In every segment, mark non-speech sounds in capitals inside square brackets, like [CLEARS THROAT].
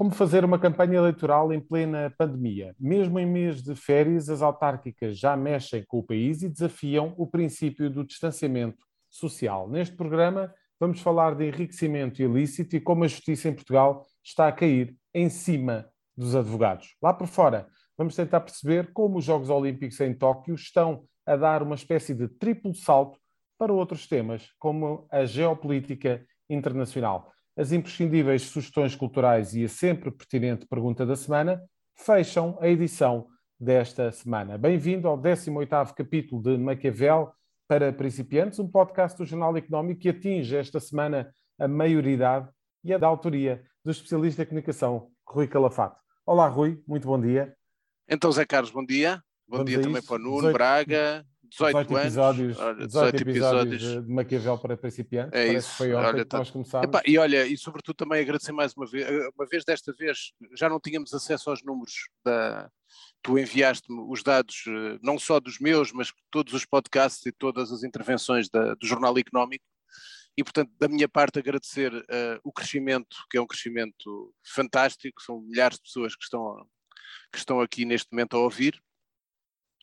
Como fazer uma campanha eleitoral em plena pandemia? Mesmo em mês de férias, as autárquicas já mexem com o país e desafiam o princípio do distanciamento social. Neste programa, vamos falar de enriquecimento ilícito e como a justiça em Portugal está a cair em cima dos advogados. Lá por fora, vamos tentar perceber como os Jogos Olímpicos em Tóquio estão a dar uma espécie de triplo salto para outros temas, como a geopolítica internacional. As imprescindíveis sugestões culturais e a sempre pertinente pergunta da semana fecham a edição desta semana. Bem-vindo ao 18º capítulo de Maquiavel para principiantes, um podcast do Jornal Económico que atinge esta semana a maioridade e é da autoria do especialista em comunicação, Rui Calafato. Olá, Rui, muito bom dia. Então, Zé Carlos, bom dia. Bom dia também para o Nuno 18, Braga, 18, 18 episódios, 18, 18 episódios de Maquiavel para principiantes. É isso. foi ontem olha, que nós começámos. Epá, e olha, e sobretudo também agradecer mais uma vez, uma vez desta vez, já não tínhamos acesso aos números da. Tu enviaste-me os dados, eh, não só dos meus, mas todos os podcasts e todas as intervenções da, do Jornal Económico. E, portanto, da minha parte, agradecer uh, o crescimento, que é um crescimento fantástico, são milhares de pessoas que estão, que estão aqui neste momento a ouvir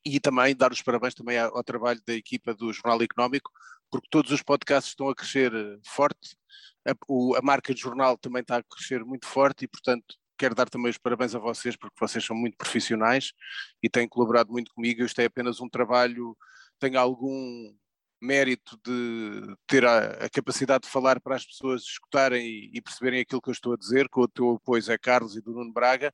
e também dar os parabéns também ao, trabalho da equipa do Jornal Económico, porque todos os podcasts estão a crescer eh, forte, a, o, a marca de jornal também está a crescer muito forte e, portanto, quero dar também os parabéns a vocês, porque vocês são muito profissionais e têm colaborado muito comigo. Isto é apenas um trabalho, tenho algum mérito de ter a, a, capacidade de falar para as pessoas escutarem e, e, perceberem aquilo que eu estou a dizer, com o teu apoio, Zé Carlos e do Nuno Braga,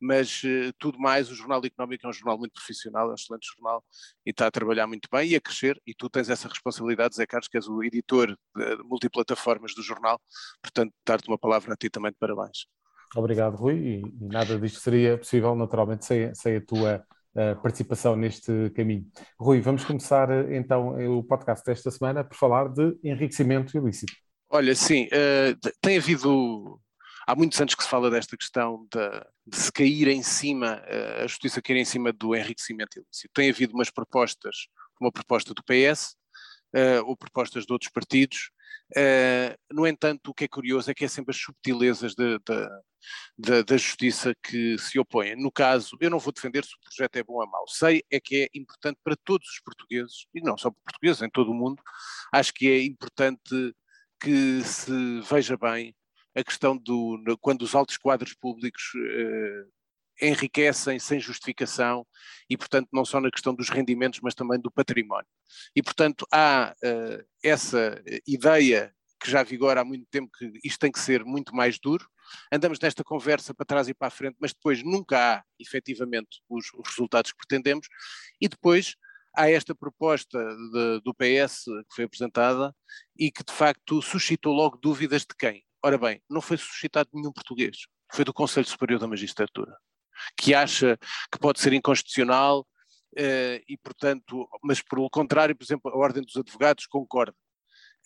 mas uh, tudo mais, o Jornal Económico é um jornal muito profissional, é um excelente jornal e está a trabalhar muito bem e a crescer, e tu tens essa responsabilidade, Zé Carlos, que és o editor de, de multiplataformas do jornal, portanto, dar-te uma palavra a ti também de parabéns. Obrigado, Rui, e, e nada disto seria possível, naturalmente, sem, sem a tua participação neste caminho. Rui, vamos começar então o podcast desta semana por falar de enriquecimento ilícito. Olha, sim, uh, tem havido. Há muitos anos que se fala desta questão de, de se cair em cima, uh, a justiça cair em cima do enriquecimento ilícito. Tem havido umas propostas, uma proposta do PS, eh, ou propostas de outros partidos, no entanto, o que é curioso é que é sempre as subtilezas de, de, de, da justiça que se opõem. No caso, eu não vou defender se o projeto é bom ou mau. Sei é que é importante para todos os portugueses, e não só para portugueses, em todo o mundo, acho que é importante que se veja bem a questão do quando os altos quadros públicos uh, enriquecem sem justificação e, portanto, não só na questão dos rendimentos, mas também do património. E, portanto, há uh, essa ideia que já vigora há muito tempo que isto tem que ser muito mais duro. Andamos nesta conversa para trás e para a frente, mas depois nunca há efetivamente os, os resultados que pretendemos. E depois há esta proposta de, do PS que foi apresentada e que de facto suscitou logo dúvidas de quem? Ora bem, não foi suscitado nenhum português, foi do Conselho Superior da Magistratura que acha que pode ser inconstitucional uh, e, portanto, mas por o contrário, por exemplo, a Ordem dos Advogados concorda.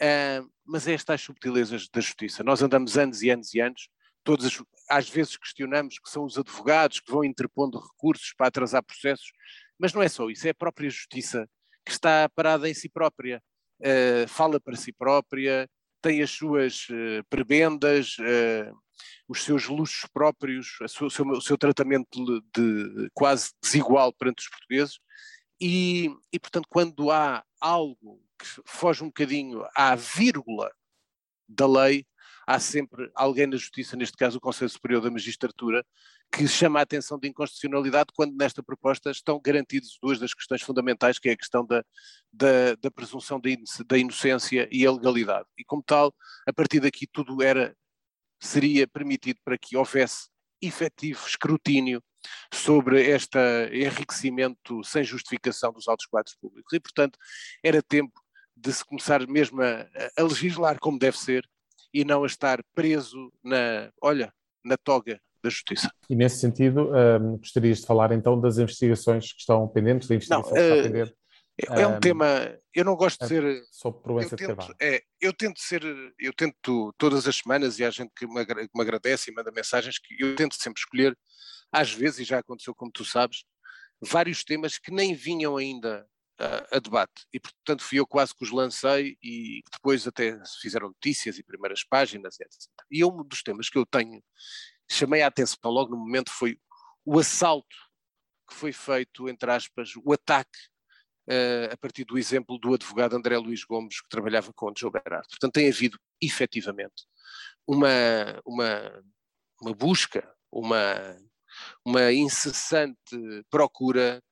Uh, mas é estas subtilezas da justiça. Nós andamos anos e anos e anos, todas às vezes questionamos que são os advogados que vão interpondo recursos para atrasar processos, mas não é só isso, é a própria justiça que está parada em si própria, uh, fala para si própria, tem as suas uh, prebendas, uh, os seus luxos próprios, sua, o, seu, o, seu, tratamento de, quase desigual perante os portugueses, e, e, portanto, quando há algo que foge um bocadinho à vírgula da lei, há sempre alguém na Justiça, neste caso o Conselho Superior da Magistratura, que chama a atenção de inconstitucionalidade quando nesta proposta estão garantidas duas das questões fundamentais, que é a questão da, da, da presunção da inocência e a legalidade. E como tal, a partir daqui tudo era seria permitido para que houvesse efetivo escrutínio sobre este enriquecimento sem justificação dos altos quadros públicos. E, portanto, era tempo de se começar mesmo a, a legislar como deve ser e não a estar preso na, olha, na toga da justiça. E nesse sentido, um, gostarias de falar então das investigações que estão pendentes, da investigação não, que está uh, pendente? É, é um, um tema, eu não gosto de ser. Sob proença de trabalho. É, eu tento ser, eu tento todas as semanas, e há gente que me, que me agradece e manda mensagens, que eu tento sempre escolher, às vezes, e já aconteceu como tu sabes, vários temas que nem vinham ainda a, a debate. E, portanto, fui eu quase que os lancei e depois até fizeram notícias e primeiras páginas, etc. E é um dos temas que eu tenho chamei a atenção logo no momento foi o assalto que foi feito, entre aspas, o ataque uh, a partir do exemplo do advogado André Luís Gomes, que trabalhava com o Joe Berardo. Portanto, tem havido, efetivamente, uma, uma, uma busca, uma, uma incessante procura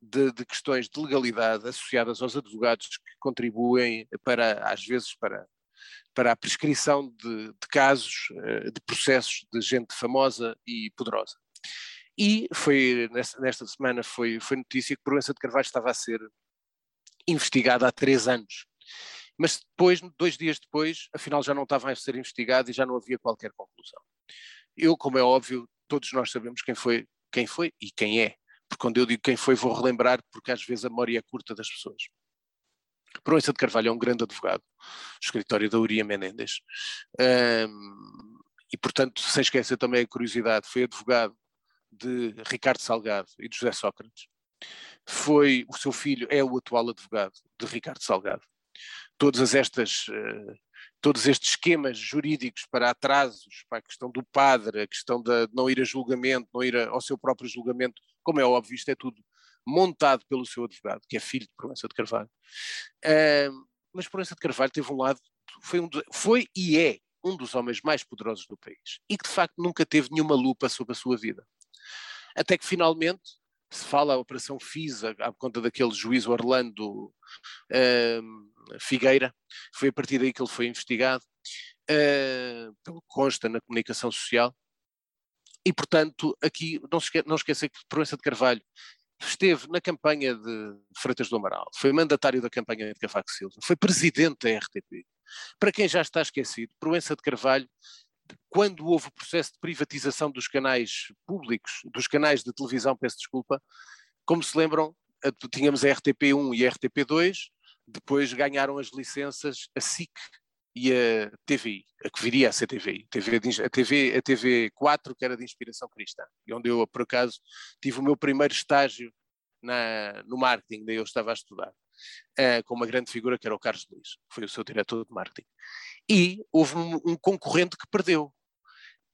de, de, questões de legalidade associadas aos advogados que contribuem para, às vezes, para, para a prescrição de, de casos, eh, de processos de gente famosa e poderosa. E foi, nesta, semana foi, foi notícia que Proença de Carvalho estava a ser investigado há três anos. Mas depois, dois dias depois, afinal já não estava a ser investigado e já não havia qualquer conclusão. Eu, como é óbvio, todos nós sabemos quem foi, quem foi e quem é. Porque quando eu digo quem foi, vou relembrar, porque às vezes a memória é curta das pessoas. Proença de Carvalho é um grande advogado, escritório da Uria Menendez. Um, e, portanto, sem esquecer também a curiosidade, foi advogado de Ricardo Salgado e de José Sócrates foi o seu filho é o atual advogado de Ricardo Salgado. Todas estas, uh, todos estes esquemas jurídicos para atrasos, para a questão do padre, a questão de não ir a julgamento, não ir ao seu próprio julgamento, como é óbvio, isto é tudo montado pelo seu advogado, que é filho de Proença de Carvalho. Mas Proença de Carvalho teve um lado, foi, um, foi e é um dos homens mais poderosos do país e que de facto nunca teve nenhuma lupa sobre a sua vida. Até que finalmente, se fala a Operação FISA, à conta daquele juiz Orlando uh, Figueira, foi a partir daí que ele foi investigado, uh, pelo consta na comunicação social, e portanto aqui não, se esque não esquecer que Proença de Carvalho esteve na campanha de Freitas do Amaral, foi mandatário da campanha de Cavaco Silva, foi presidente da RTP. Para quem já está esquecido, Proença de Carvalho quando houve o processo de privatização dos canais públicos, dos canais de televisão, peço desculpa, como se lembram, tínhamos a RTP1 e a RTP2, depois ganharam as licenças a SIC e a TVI, a que viria a ser TVI, a, TV, a TV4, que era de inspiração cristã, e onde eu, por acaso, tive o meu primeiro estágio na, no marketing, daí eu estava a estudar, uh, com uma grande figura que era o Carlos Luís, que foi o seu diretor de marketing e houve um, um concorrente que perdeu.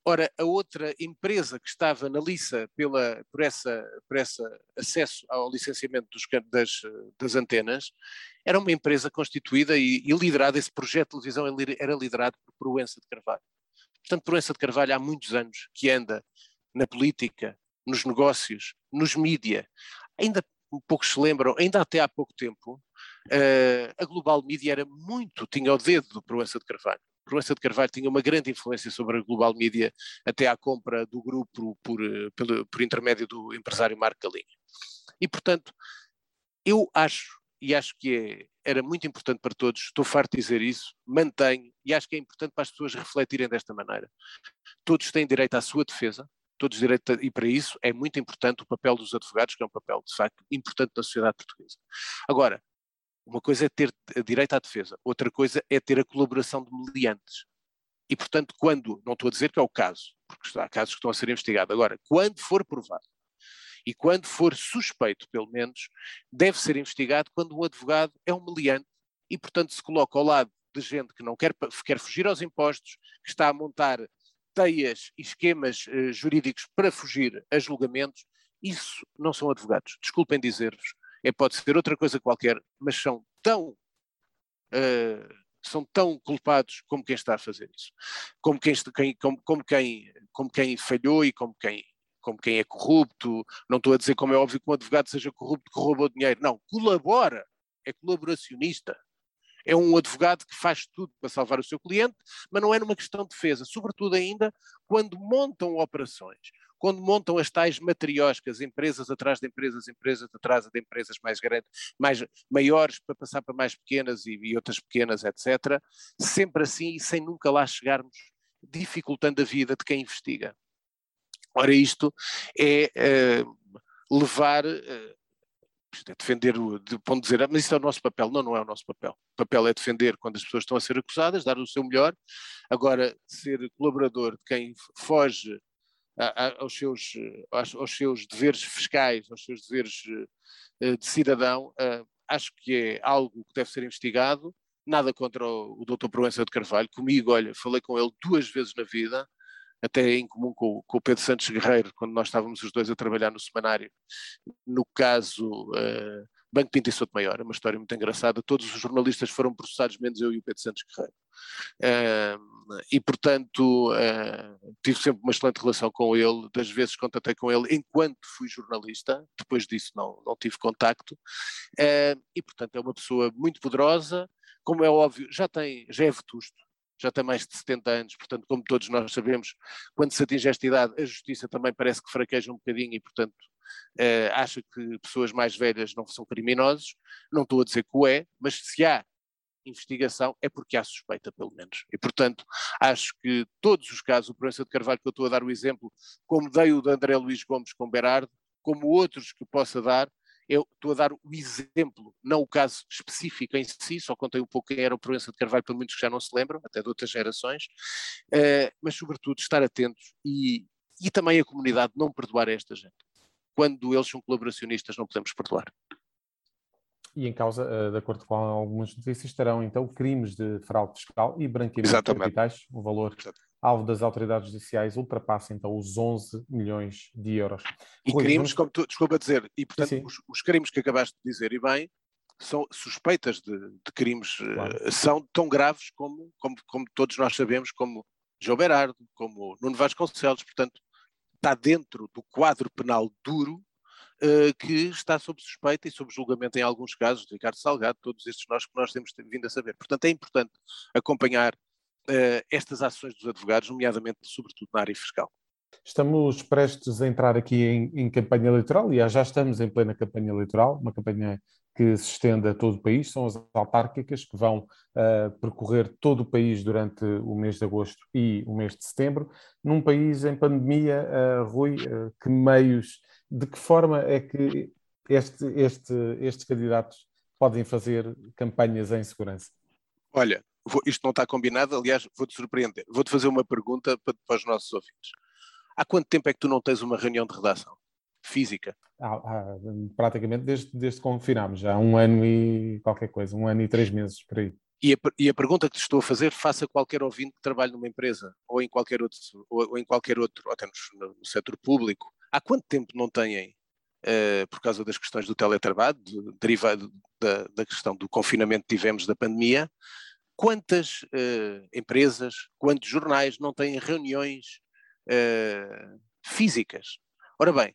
Ora, a outra empresa que estava na liça pela, por, essa, por esse acesso ao licenciamento dos, das, das, antenas era uma empresa constituída e, e, liderada, esse projeto de televisão era liderado por Proença de Carvalho. Portanto, Proença de Carvalho há muitos anos que anda na política, nos negócios, nos mídia. Ainda poucos se lembram, ainda até há pouco tempo, Uh, a Global Media era muito, tinha o dedo do Proença de Carvalho. Proença de Carvalho tinha uma grande influência sobre a Global Media até à compra do grupo por, eh, por intermédio do empresário Marco Galinha. E, portanto, eu acho, e acho que é, era muito importante para todos, estou farto de dizer isso, mantenho, e acho que é importante para as pessoas refletirem desta maneira. Todos têm direito à sua defesa, todos direito, e para isso é muito importante o papel dos advogados, que é um papel, de facto, importante na sociedade portuguesa. Agora, uma coisa é ter direito à defesa, outra coisa é ter a colaboração de meliantes. E, portanto, quando, não estou a dizer que é o caso, porque há casos que estão a ser investigados, agora, quando for provado e quando for suspeito, pelo menos, deve ser investigado quando o advogado é um meliante e, portanto, se coloca ao lado de gente que não quer, quer fugir aos impostos, que está a montar teias e esquemas eh, jurídicos para fugir a julgamentos, isso não são advogados. Desculpem dizer-vos, é, pode ser outra coisa qualquer, mas são tão, uh, são tão culpados como quem está a fazer isso, como quem, quem, como, como, quem, como quem falhou e como quem, como quem é corrupto. Não estou a dizer, como é óbvio, que um advogado seja corrupto que roubou dinheiro. Não, colabora, é colaboracionista. É um advogado que faz tudo para salvar o seu cliente, mas não é numa questão de defesa, sobretudo ainda quando montam operações quando montam as tais matrioscas, empresas atrás de empresas, empresas atrás de empresas mais grandes, mais maiores para passar para mais pequenas e, e outras pequenas, etc., sempre assim e sem nunca lá chegarmos, dificultando a vida de quem investiga. Ora, isto é uh, levar uh, é defender, de ponto de dizer, ah, mas isso é o nosso papel. Não, não é o nosso papel. O papel é defender quando as pessoas estão a ser acusadas, dar o seu melhor. Agora, ser colaborador de quem foge aos, seus, aos, seus deveres fiscais, aos seus deveres eh, de cidadão, eh, acho que é algo que deve ser investigado. Nada contra o, o Dr. Proença de Carvalho. Comigo, olha, falei com ele duas vezes na vida. Até em comum com, com, o Pedro Santos Guerreiro, quando nós estávamos os dois a trabalhar no semanário. No caso, uh, Banco Pinto e Souto Maior, é uma história muito engraçada. Todos os jornalistas foram processados, menos eu e o Pedro Santos Guerreiro. Uh, e, portanto, uh, tive sempre uma excelente relação com ele. Das vezes contatei com ele enquanto fui jornalista, depois disso não, não tive contacto. E, portanto, é uma pessoa muito poderosa. Como é óbvio, já, tem, já é vetusto, já tem mais de 70 anos, portanto, como todos nós sabemos, quando se atinge esta idade, a justiça também parece que fraqueja um bocadinho e, portanto, uh, acha que pessoas mais velhas não são criminosos. Não estou a dizer que o é, mas se há investigação é porque há suspeita, pelo menos. E, portanto, acho que todos os casos, o Proença de Carvalho, que eu estou a dar o exemplo, como dei o de André Luís Gomes com Berardo, como outros que possa dar, eu estou a dar o exemplo, não o caso específico em si, só contei um pouco quem era o Proença de Carvalho, pelo menos que já não se lembram, até de outras gerações, uh, mas sobretudo estar atentos e, e também a comunidade não perdoar esta gente. Quando eles são colaboracionistas, não podemos perdoar. E em causa, uh, de acordo com algumas notícias, estarão então crimes de fraude fiscal e branqueamento de capitais, o valor Exatamente alvo das autoridades judiciais ultrapassa então os 11 milhões de euros. E Rui, crimes, vamos... como tu, desculpa dizer, e portanto sim, sim. Os, os, crimes que acabaste de dizer, e bem, são suspeitas de, de crimes, claro. uh, são tão graves como, como, como todos nós sabemos, como João Berardo, como Nuno Vasconcelos, portanto, está dentro do quadro penal duro uh, que está sob suspeita e sob julgamento em alguns casos, de Ricardo Salgado, todos estes nós que nós temos vindo a saber. Portanto, é importante acompanhar estas ações dos advogados, nomeadamente, sobretudo na área fiscal. Estamos prestes a entrar aqui em, em campanha eleitoral, e já estamos em plena campanha eleitoral, uma campanha que se estende a todo o país, são as autárquicas que vão uh, percorrer todo o país durante o mês de agosto e o mês de setembro. Num país em pandemia, uh, Rui, uh, que meios, de que forma é que este, este, estes candidatos podem fazer campanhas em segurança? Olha, vou, isto não está combinado, aliás, vou-te surpreender. Vou-te fazer uma pergunta para, para, os nossos ouvintes. Há quanto tempo é que tu não tens uma reunião de redação física? Ah, ah, praticamente desde, desde que confinámos, já há um ano e qualquer coisa, um ano e três meses por aí. E a, e a, pergunta que te estou a fazer, faça qualquer ouvinte que trabalhe numa empresa ou em qualquer outro, ou, ou em qualquer outro, ou até no, no, setor público, há quanto tempo não têm, uh, por causa das questões do teletrabalho, derivado da, da, questão do confinamento que tivemos da pandemia, quantas uh, empresas, quantos jornais não têm reuniões uh, físicas? Ora bem,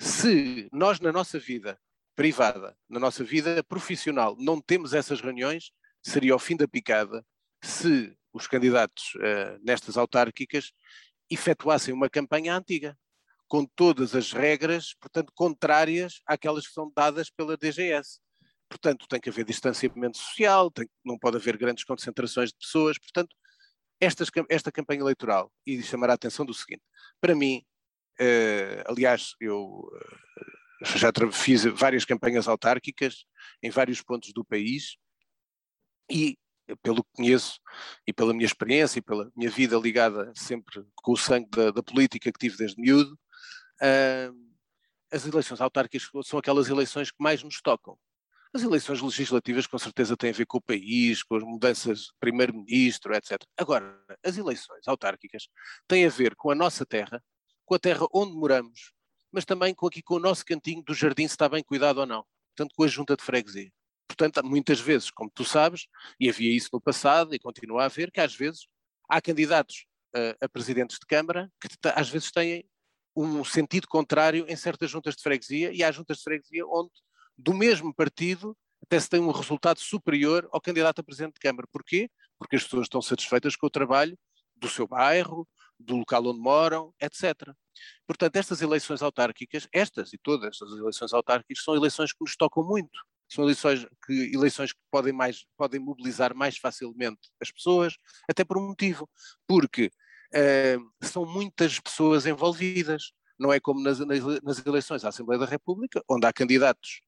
se nós na nossa vida privada, na nossa vida profissional, não temos essas reuniões, seria o fim da picada se os candidatos uh, nestas autárquicas efetuassem uma campanha antiga, com todas as regras, portanto, contrárias àquelas que são dadas pela DGS. Portanto, tem que haver distanciamento social, tem, não pode haver grandes concentrações de pessoas. Portanto, esta, esta campanha eleitoral, e chamar a atenção do seguinte: para mim, uh, aliás, eu uh, já fiz várias campanhas autárquicas em vários pontos do país e pelo que conheço e pela minha experiência e pela minha vida ligada sempre com o sangue da, da política que tive desde miúdo, uh, as eleições autárquicas são aquelas eleições que mais nos tocam. As eleições legislativas com certeza têm a ver com o país, com as mudanças de primeiro-ministro, etc. Agora, as eleições autárquicas têm a ver com a nossa terra, com a terra onde moramos, mas também com aqui com o nosso cantinho do jardim se está bem cuidado ou não, portanto com a junta de freguesia. Portanto, muitas vezes, como tu sabes, e havia isso no passado e continua a haver, que às vezes há candidatos a, a presidentes de Câmara que às vezes têm um sentido contrário em certas juntas de freguesia e há juntas de freguesia onde do mesmo partido até se tem um resultado superior ao candidato a presidente de Câmara. Porquê? Porque as pessoas estão satisfeitas com o trabalho do seu bairro, do local onde moram, etc. Portanto, estas eleições autárquicas, estas e todas as eleições autárquicas, são eleições que nos tocam muito. São eleições que, eleições que podem, mais, podem mobilizar mais facilmente as pessoas, até por um motivo, porque uh, são muitas pessoas envolvidas não é como nas, nas, eleições à Assembleia da República, onde há candidatos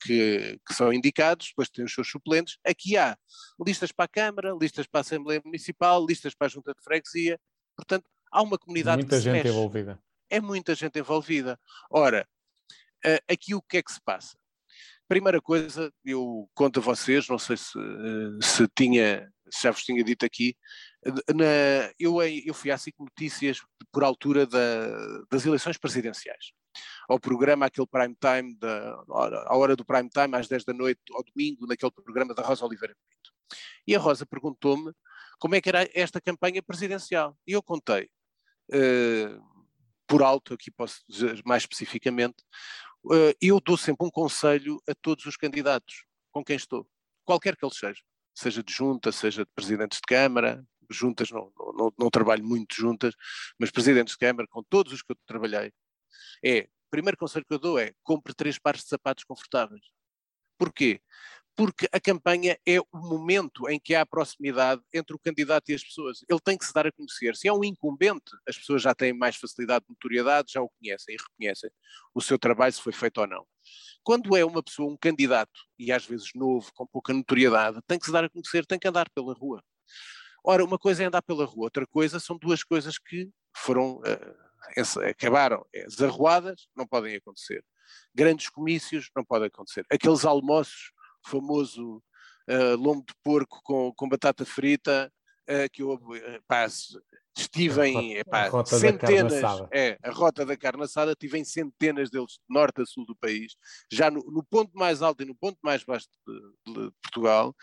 que, que, são indicados, depois têm os seus suplentes. Aqui há listas para a Câmara, listas para a Assembleia Municipal, listas para a Junta de Freguesia. Portanto, há uma comunidade muita gente mexe. envolvida. É muita gente envolvida. Ora, aqui o que é que se passa? Primeira coisa, eu conto a vocês, não sei se, se tinha já vos tinha dito aqui, na, eu, eu fui à SIC Notícias por altura da, das eleições presidenciais. Ao programa, aquele prime time, da, à hora do prime time, às 10 da noite, ao domingo, naquele programa da Rosa Oliveira Pinto. E a Rosa perguntou-me como é que era esta campanha presidencial. E eu contei, uh, por alto, aqui posso dizer mais especificamente, uh, eu dou sempre um conselho a todos os candidatos com quem estou, qualquer que ele seja, seja de junta, seja de presidentes de Câmara, juntas, não, não, não trabalho muito juntas, mas presidentes de Câmara, com todos os que eu trabalhei, é, o primeiro conselho que eu dou é compre três pares de sapatos confortáveis. Porquê? Porque a campanha é o momento em que há proximidade entre o candidato e as pessoas. Ele tem que se dar a conhecer. Se é um incumbente, as pessoas já têm mais facilidade de notoriedade, já o conhecem e reconhecem o seu trabalho, se foi feito ou não. Quando é uma pessoa, um candidato, e às vezes novo, com pouca notoriedade, tem que se dar a conhecer, tem que andar pela rua. Ora, uma coisa é andar pela rua, outra coisa são duas coisas que foram, uh, acabaram, é, não podem acontecer. Grandes comícios, não podem acontecer. Aqueles almoços, famoso uh, lombo de porco com, com batata frita, uh, que eu pá, estive em epá, centenas, é, a rota da carne assada, estive em centenas deles, de norte a sul do país, já no, no ponto mais alto e no ponto mais baixo de, de, de Portugal.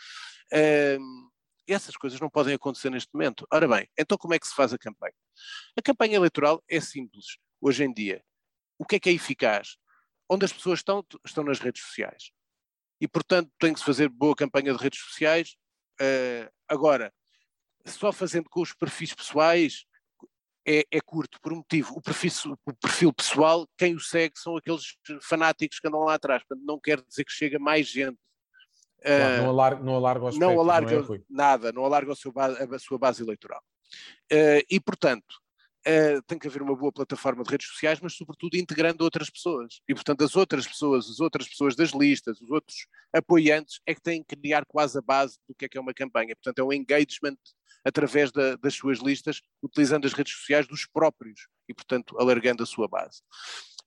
Uh, essas coisas não podem acontecer neste momento. Ora bem, então como é que se faz a campanha? A campanha eleitoral é simples, hoje em dia. O que é que é eficaz? Onde as pessoas estão, estão nas redes sociais. E, portanto, tem que se fazer boa campanha de redes sociais. Uh, agora, só fazendo com os perfis pessoais é, é, curto, por um motivo. O perfil, o perfil pessoal, quem o segue são aqueles fanáticos que andam lá atrás. Portanto, não quer dizer que chega mais gente Claro, não, alarga, não alarga o aspecto, não alarga não é, nada, não alarga seu, a sua base eleitoral. Uh, e, portanto, uh, tem que haver uma boa plataforma de redes sociais, mas, sobretudo, integrando outras pessoas. E, portanto, as outras pessoas, as outras pessoas das listas, os outros apoiantes, é que têm que criar quase a base do que é que é uma campanha. Portanto, é um engagement através da, das suas listas, utilizando as redes sociais dos próprios e, portanto, alargando a sua base.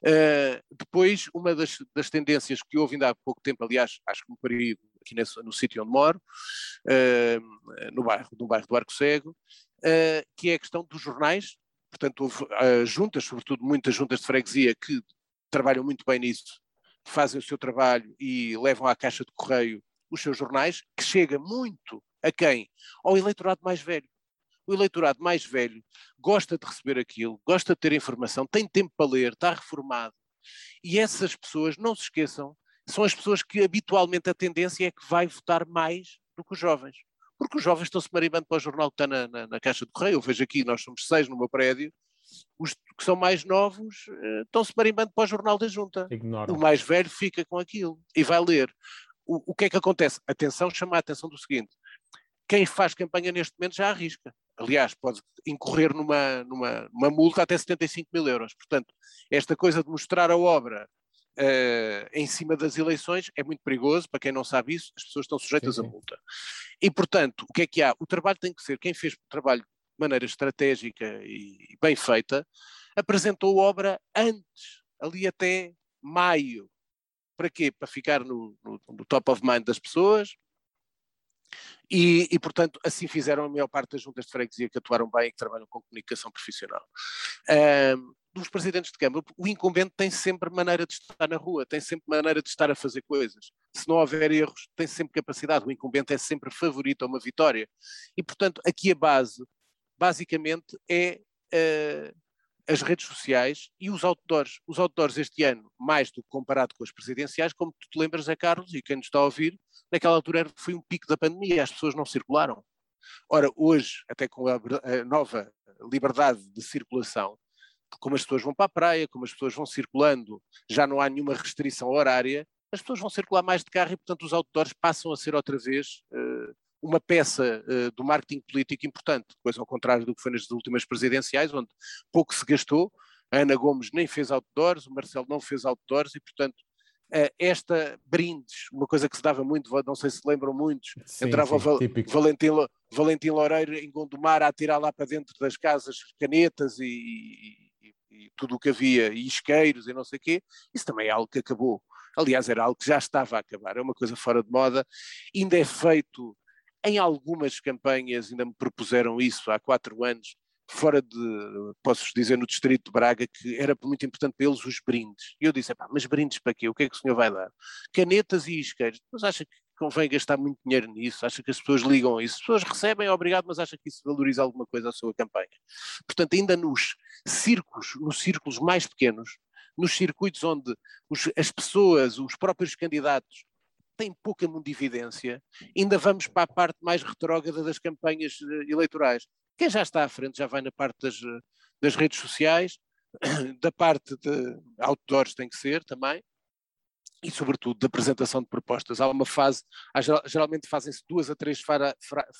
Uh, depois, uma das, das, tendências que houve ainda há pouco tempo, aliás, acho que me pariu aqui nesse, no sítio onde moro, uh, no, bairro, no bairro do Arco Cego, uh, que é a questão dos jornais. Portanto, houve juntas, sobretudo muitas juntas de freguesia, que trabalham muito bem nisso, fazem o seu trabalho e levam à caixa de correio os seus jornais, que chega muito a quem? Ao eleitorado mais velho o eleitorado mais velho gosta de receber aquilo, gosta de ter informação, tem tempo para ler, está reformado. E essas pessoas, não se esqueçam, são as pessoas que habitualmente a tendência é que vai votar mais do que os jovens. Porque os jovens estão-se marimbando para o jornal que está na, na, na, caixa de correio. Eu vejo aqui, nós somos seis no meu prédio, os que são mais novos uh, estão-se marimbando para o jornal da junta. Ignoram. O mais velho fica com aquilo e vai ler. O, o que é que acontece? Atenção, chama a atenção do seguinte: quem faz campanha neste momento já arrisca aliás, pode incorrer numa, numa, numa multa até 75 mil euros. Portanto, esta coisa de mostrar a obra uh, em cima das eleições é muito perigoso, para quem não sabe isso, as pessoas estão sujeitas sim, sim. a multa. E, portanto, o que é que há? O trabalho tem que ser, quem fez o trabalho de maneira estratégica e bem feita, apresentou a obra antes, ali até maio. Para quê? Para ficar no, no, no top of mind das pessoas, e, e, portanto, assim fizeram a maior parte das juntas de freguesia que atuaram bem e que trabalham com comunicação profissional. Um, dos presidentes de Câmara, o incumbente tem sempre maneira de estar na rua, tem sempre maneira de estar a fazer coisas. Se não houver erros, tem sempre capacidade. O incumbente é sempre favorito a uma vitória. E, portanto, aqui a base, basicamente, é uh, as redes sociais e os outdoors. Os outdoors este ano, mais do que comparado com as presidenciais, como tu te lembras, é Carlos, e quem nos está a ouvir, naquela altura foi um pico da pandemia, as pessoas não circularam. Ora, hoje, até com a, a nova liberdade de circulação, como as pessoas vão para a praia, como as pessoas vão circulando, já não há nenhuma restrição horária, as pessoas vão circular mais de carro e, portanto, os outdoors passam a ser outra vez uh, uma peça uh, do marketing político importante, coisa ao contrário do que foi nas últimas presidenciais, onde pouco se gastou, a Ana Gomes nem fez outdoors, o Marcelo não fez outdoors e, portanto, uh, esta brindes, uma coisa que se dava muito, não sei se lembram muitos, sim, entrava sim, o Valentim, Valentim Loureiro em Gondomar a tirar lá para dentro das casas canetas e, e, tudo o que havia, e isqueiros e não sei o quê, isso também é algo que acabou. Aliás, era algo que já estava a acabar, é uma coisa fora de moda, ainda é feito Em algumas campanhas ainda me propuseram isso há quatro anos, fora de, posso dizer, no distrito de Braga, que era muito importante para eles os brindes. E eu disse, mas brindes para quê? O que é que o senhor vai dar? Canetas e isqueiros. Mas acha que convém gastar muito dinheiro nisso? Acha que as pessoas ligam a isso? As pessoas recebem, obrigado, mas acha que isso valoriza alguma coisa a sua campanha? Portanto, ainda nos círculos, nos círculos mais pequenos, nos circuitos onde os, as pessoas, os próprios candidatos, têm pouca mundividência, ainda vamos para a parte mais retrógrada das campanhas eh, eleitorais. Quem já está à frente já vai na parte das, das redes sociais, [CLEARS THROAT] da parte de outdoors tem que ser também, e sobretudo da apresentação de propostas. Há uma fase, há, geralmente fazem-se duas a três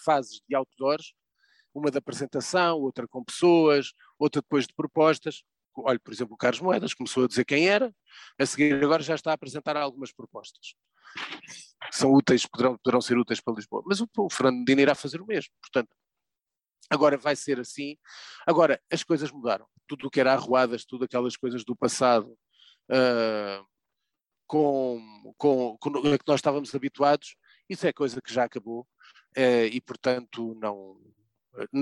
fases de outdoors, uma da apresentação, outra com pessoas, outra depois de propostas. Olha, por exemplo, o Carlos Moedas começou a dizer quem era, a seguir agora já está a apresentar algumas propostas. São úteis, poderão, poderão ser úteis para Lisboa. Mas o, o Fernando Medina irá fazer o mesmo. Portanto, Agora vai ser assim. Agora, as coisas mudaram. Tudo o que era arruadas, tudo aquelas coisas do passado, uh, com, com, com a que nós estávamos habituados, isso é coisa que já acabou uh, e, portanto, não,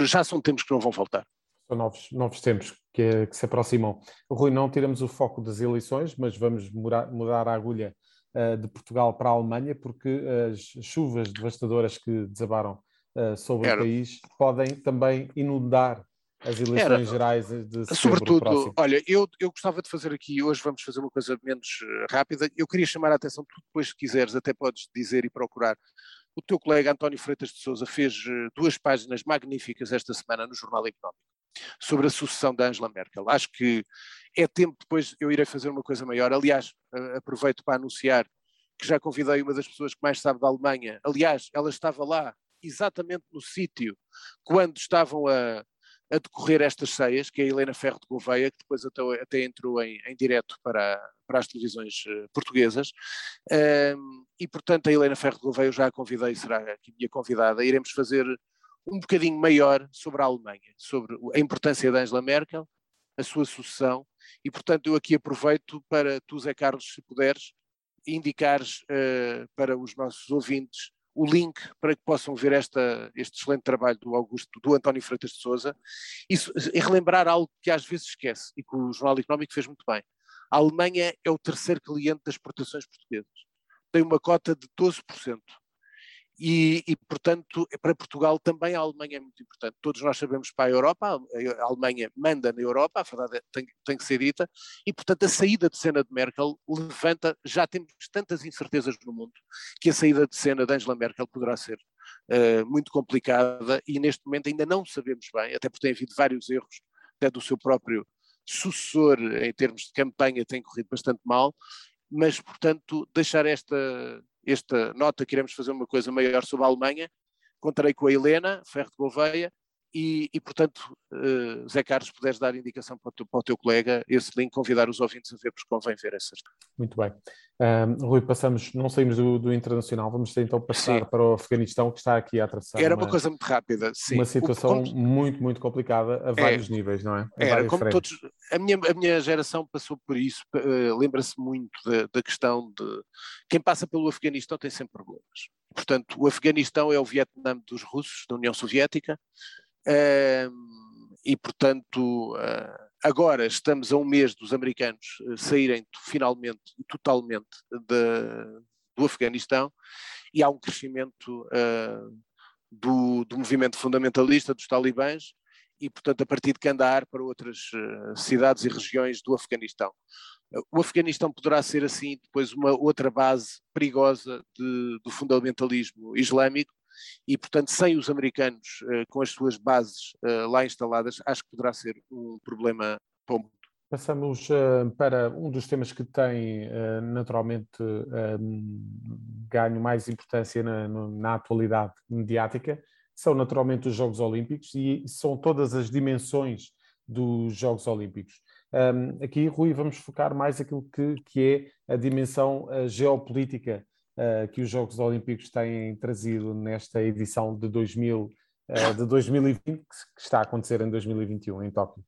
já são tempos que não vão voltar. São novos, novos tempos que, que se aproximam. Rui, não tiramos o foco das eleições, mas vamos mudar, mudar a agulha uh, de Portugal para a Alemanha, porque as chuvas devastadoras que desabaram uh, sobre Era. o país podem também inundar as eleições Era. gerais de Sobretudo, próximo. olha, eu, eu gostava de fazer aqui, hoje vamos fazer uma coisa menos eh, rápida, eu queria chamar a atenção, tu depois se quiseres até podes dizer e procurar, o teu colega António Freitas de Souza fez eh, duas páginas magníficas esta semana no Jornal Económico sobre a sucessão da Angela Merkel. Acho que é tempo, depois eu irei fazer uma coisa maior. Aliás, aproveito para anunciar que já convidei uma das pessoas que mais sabe da Alemanha. Aliás, ela estava lá exatamente no sítio quando estavam a, a decorrer estas ceias, que é a Helena Ferro de Gouveia, que depois até, até entrou em, em direto para, para as televisões uh, portuguesas, um, e portanto a Helena Ferro de Gouveia eu já a convidei, será aqui minha convidada, iremos fazer um bocadinho maior sobre a Alemanha, sobre a importância da Angela Merkel, a sua sucessão, e portanto eu aqui aproveito para tu, Zé Carlos, se puderes, indicares uh, para os nossos ouvintes o link para que possam ver esta, este excelente trabalho do Augusto, do António Freitas de Souza, e, e relembrar algo que às vezes esquece e que o Jornal Económico fez muito bem. A Alemanha é o terceiro cliente das exportações portuguesas. Tem uma cota de 12%. E, e, portanto, para Portugal também a Alemanha é muito importante. Todos nós sabemos para a Europa, a Alemanha manda na Europa, a verdade é, tem, tem que ser dita, e portanto a saída de cena de Merkel levanta, já temos tantas incertezas no mundo, que a saída de cena de Angela Merkel poderá ser uh, muito complicada e neste momento ainda não sabemos bem, até porque tem havido vários erros, até do seu próprio sucessor em termos de campanha tem corrido bastante mal, mas portanto deixar esta esta nota que iremos fazer uma coisa maior sobre a Alemanha. Contarei com a Helena Ferro de Gouveia e, e portanto, uh, Zé Carlos, puderes dar indicação para o, teu, para o, teu, colega, esse link, convidar os ouvintes a ver, porque convém ver essas. Muito bem. Um, Rui, passamos, não saímos do, do internacional, vamos então passar sim. para o Afeganistão, que está aqui a atravessar. Era uma, uma coisa muito rápida, sim. Uma situação o, como, muito, muito complicada a é. vários é, níveis, não é? A era, como frentes. todos. A minha, a minha geração passou por isso, uh, lembra-se muito da, da questão de. Quem passa pelo Afeganistão tem sempre problemas. Portanto, o Afeganistão é o Vietnã dos russos, da União Soviética, e, portanto, uh, agora estamos a um mês dos americanos uh, saírem finalmente e totalmente de, do Afeganistão e há um crescimento uh, do, do, movimento fundamentalista dos talibãs e, portanto, a partir de Kandahar para outras cidades e regiões do Afeganistão. O Afeganistão poderá ser, assim, depois uma outra base perigosa de, do fundamentalismo islâmico, e, portanto, sem os americanos uh, com as suas bases uh, lá instaladas, acho que poderá ser um problema para o mundo. Passamos uh, para um dos temas que tem naturalmente ganho mais importância na, na, atualidade mediática, são naturalmente os Jogos Olímpicos e são todas as dimensões dos Jogos Olímpicos. Um, aqui, Rui, vamos focar mais aquilo que, que é a dimensão geopolítica uh, que os Jogos Olímpicos têm trazido nesta edição de, 2000, uh, eh, de 2020, que está a acontecer em 2021, em Tóquio?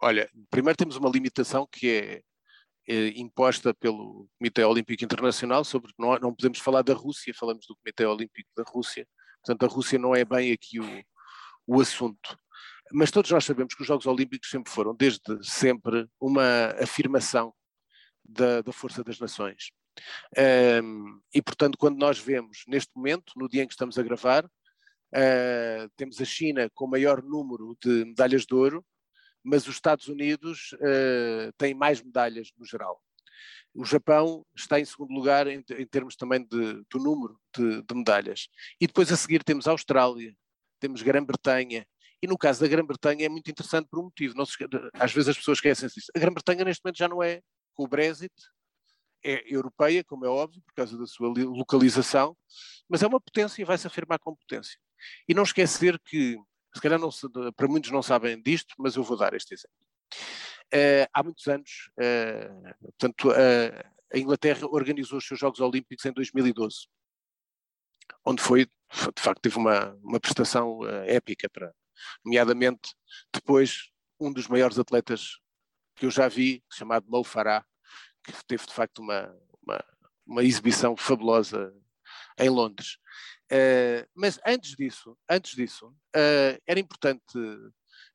Olha, primeiro temos uma limitação que é, é imposta pelo Comitê Olímpico Internacional sobre não, não podemos falar da Rússia, falamos do Comitê Olímpico da Rússia, Portanto, a Rússia não é bem aqui o, o assunto. Mas todos nós sabemos que os Jogos Olímpicos sempre foram, desde sempre, uma afirmação da, da força das nações. Um, e, portanto, quando nós vemos, neste momento, no dia em que estamos a gravar, uh, temos a China com maior número de medalhas de ouro, mas os Estados Unidos uh, têm mais medalhas no geral. O Japão está em segundo lugar em, em termos também de, do número de, de, medalhas. E depois a seguir temos a Austrália, temos Grã-Bretanha. E no caso da Grã-Bretanha é muito interessante por um motivo. Se, às vezes as pessoas esquecem-se disso. A Grã-Bretanha neste momento já não é, com o Brexit, é europeia, como é óbvio, por causa da sua localização, mas é uma potência e vai se afirmar como potência. E não esquecer que, se calhar não, para muitos não sabem disto, mas eu vou dar este exemplo. Uh, há muitos anos, uh, portanto, uh, a Inglaterra organizou os seus Jogos Olímpicos em 2012, onde foi, de facto, teve uma, uma prestação épica, para, nomeadamente depois um dos maiores atletas que eu já vi, chamado Mo Farah, que teve de facto uma, uma, uma exibição fabulosa em Londres. Uh, mas antes disso, antes disso, uh, era importante,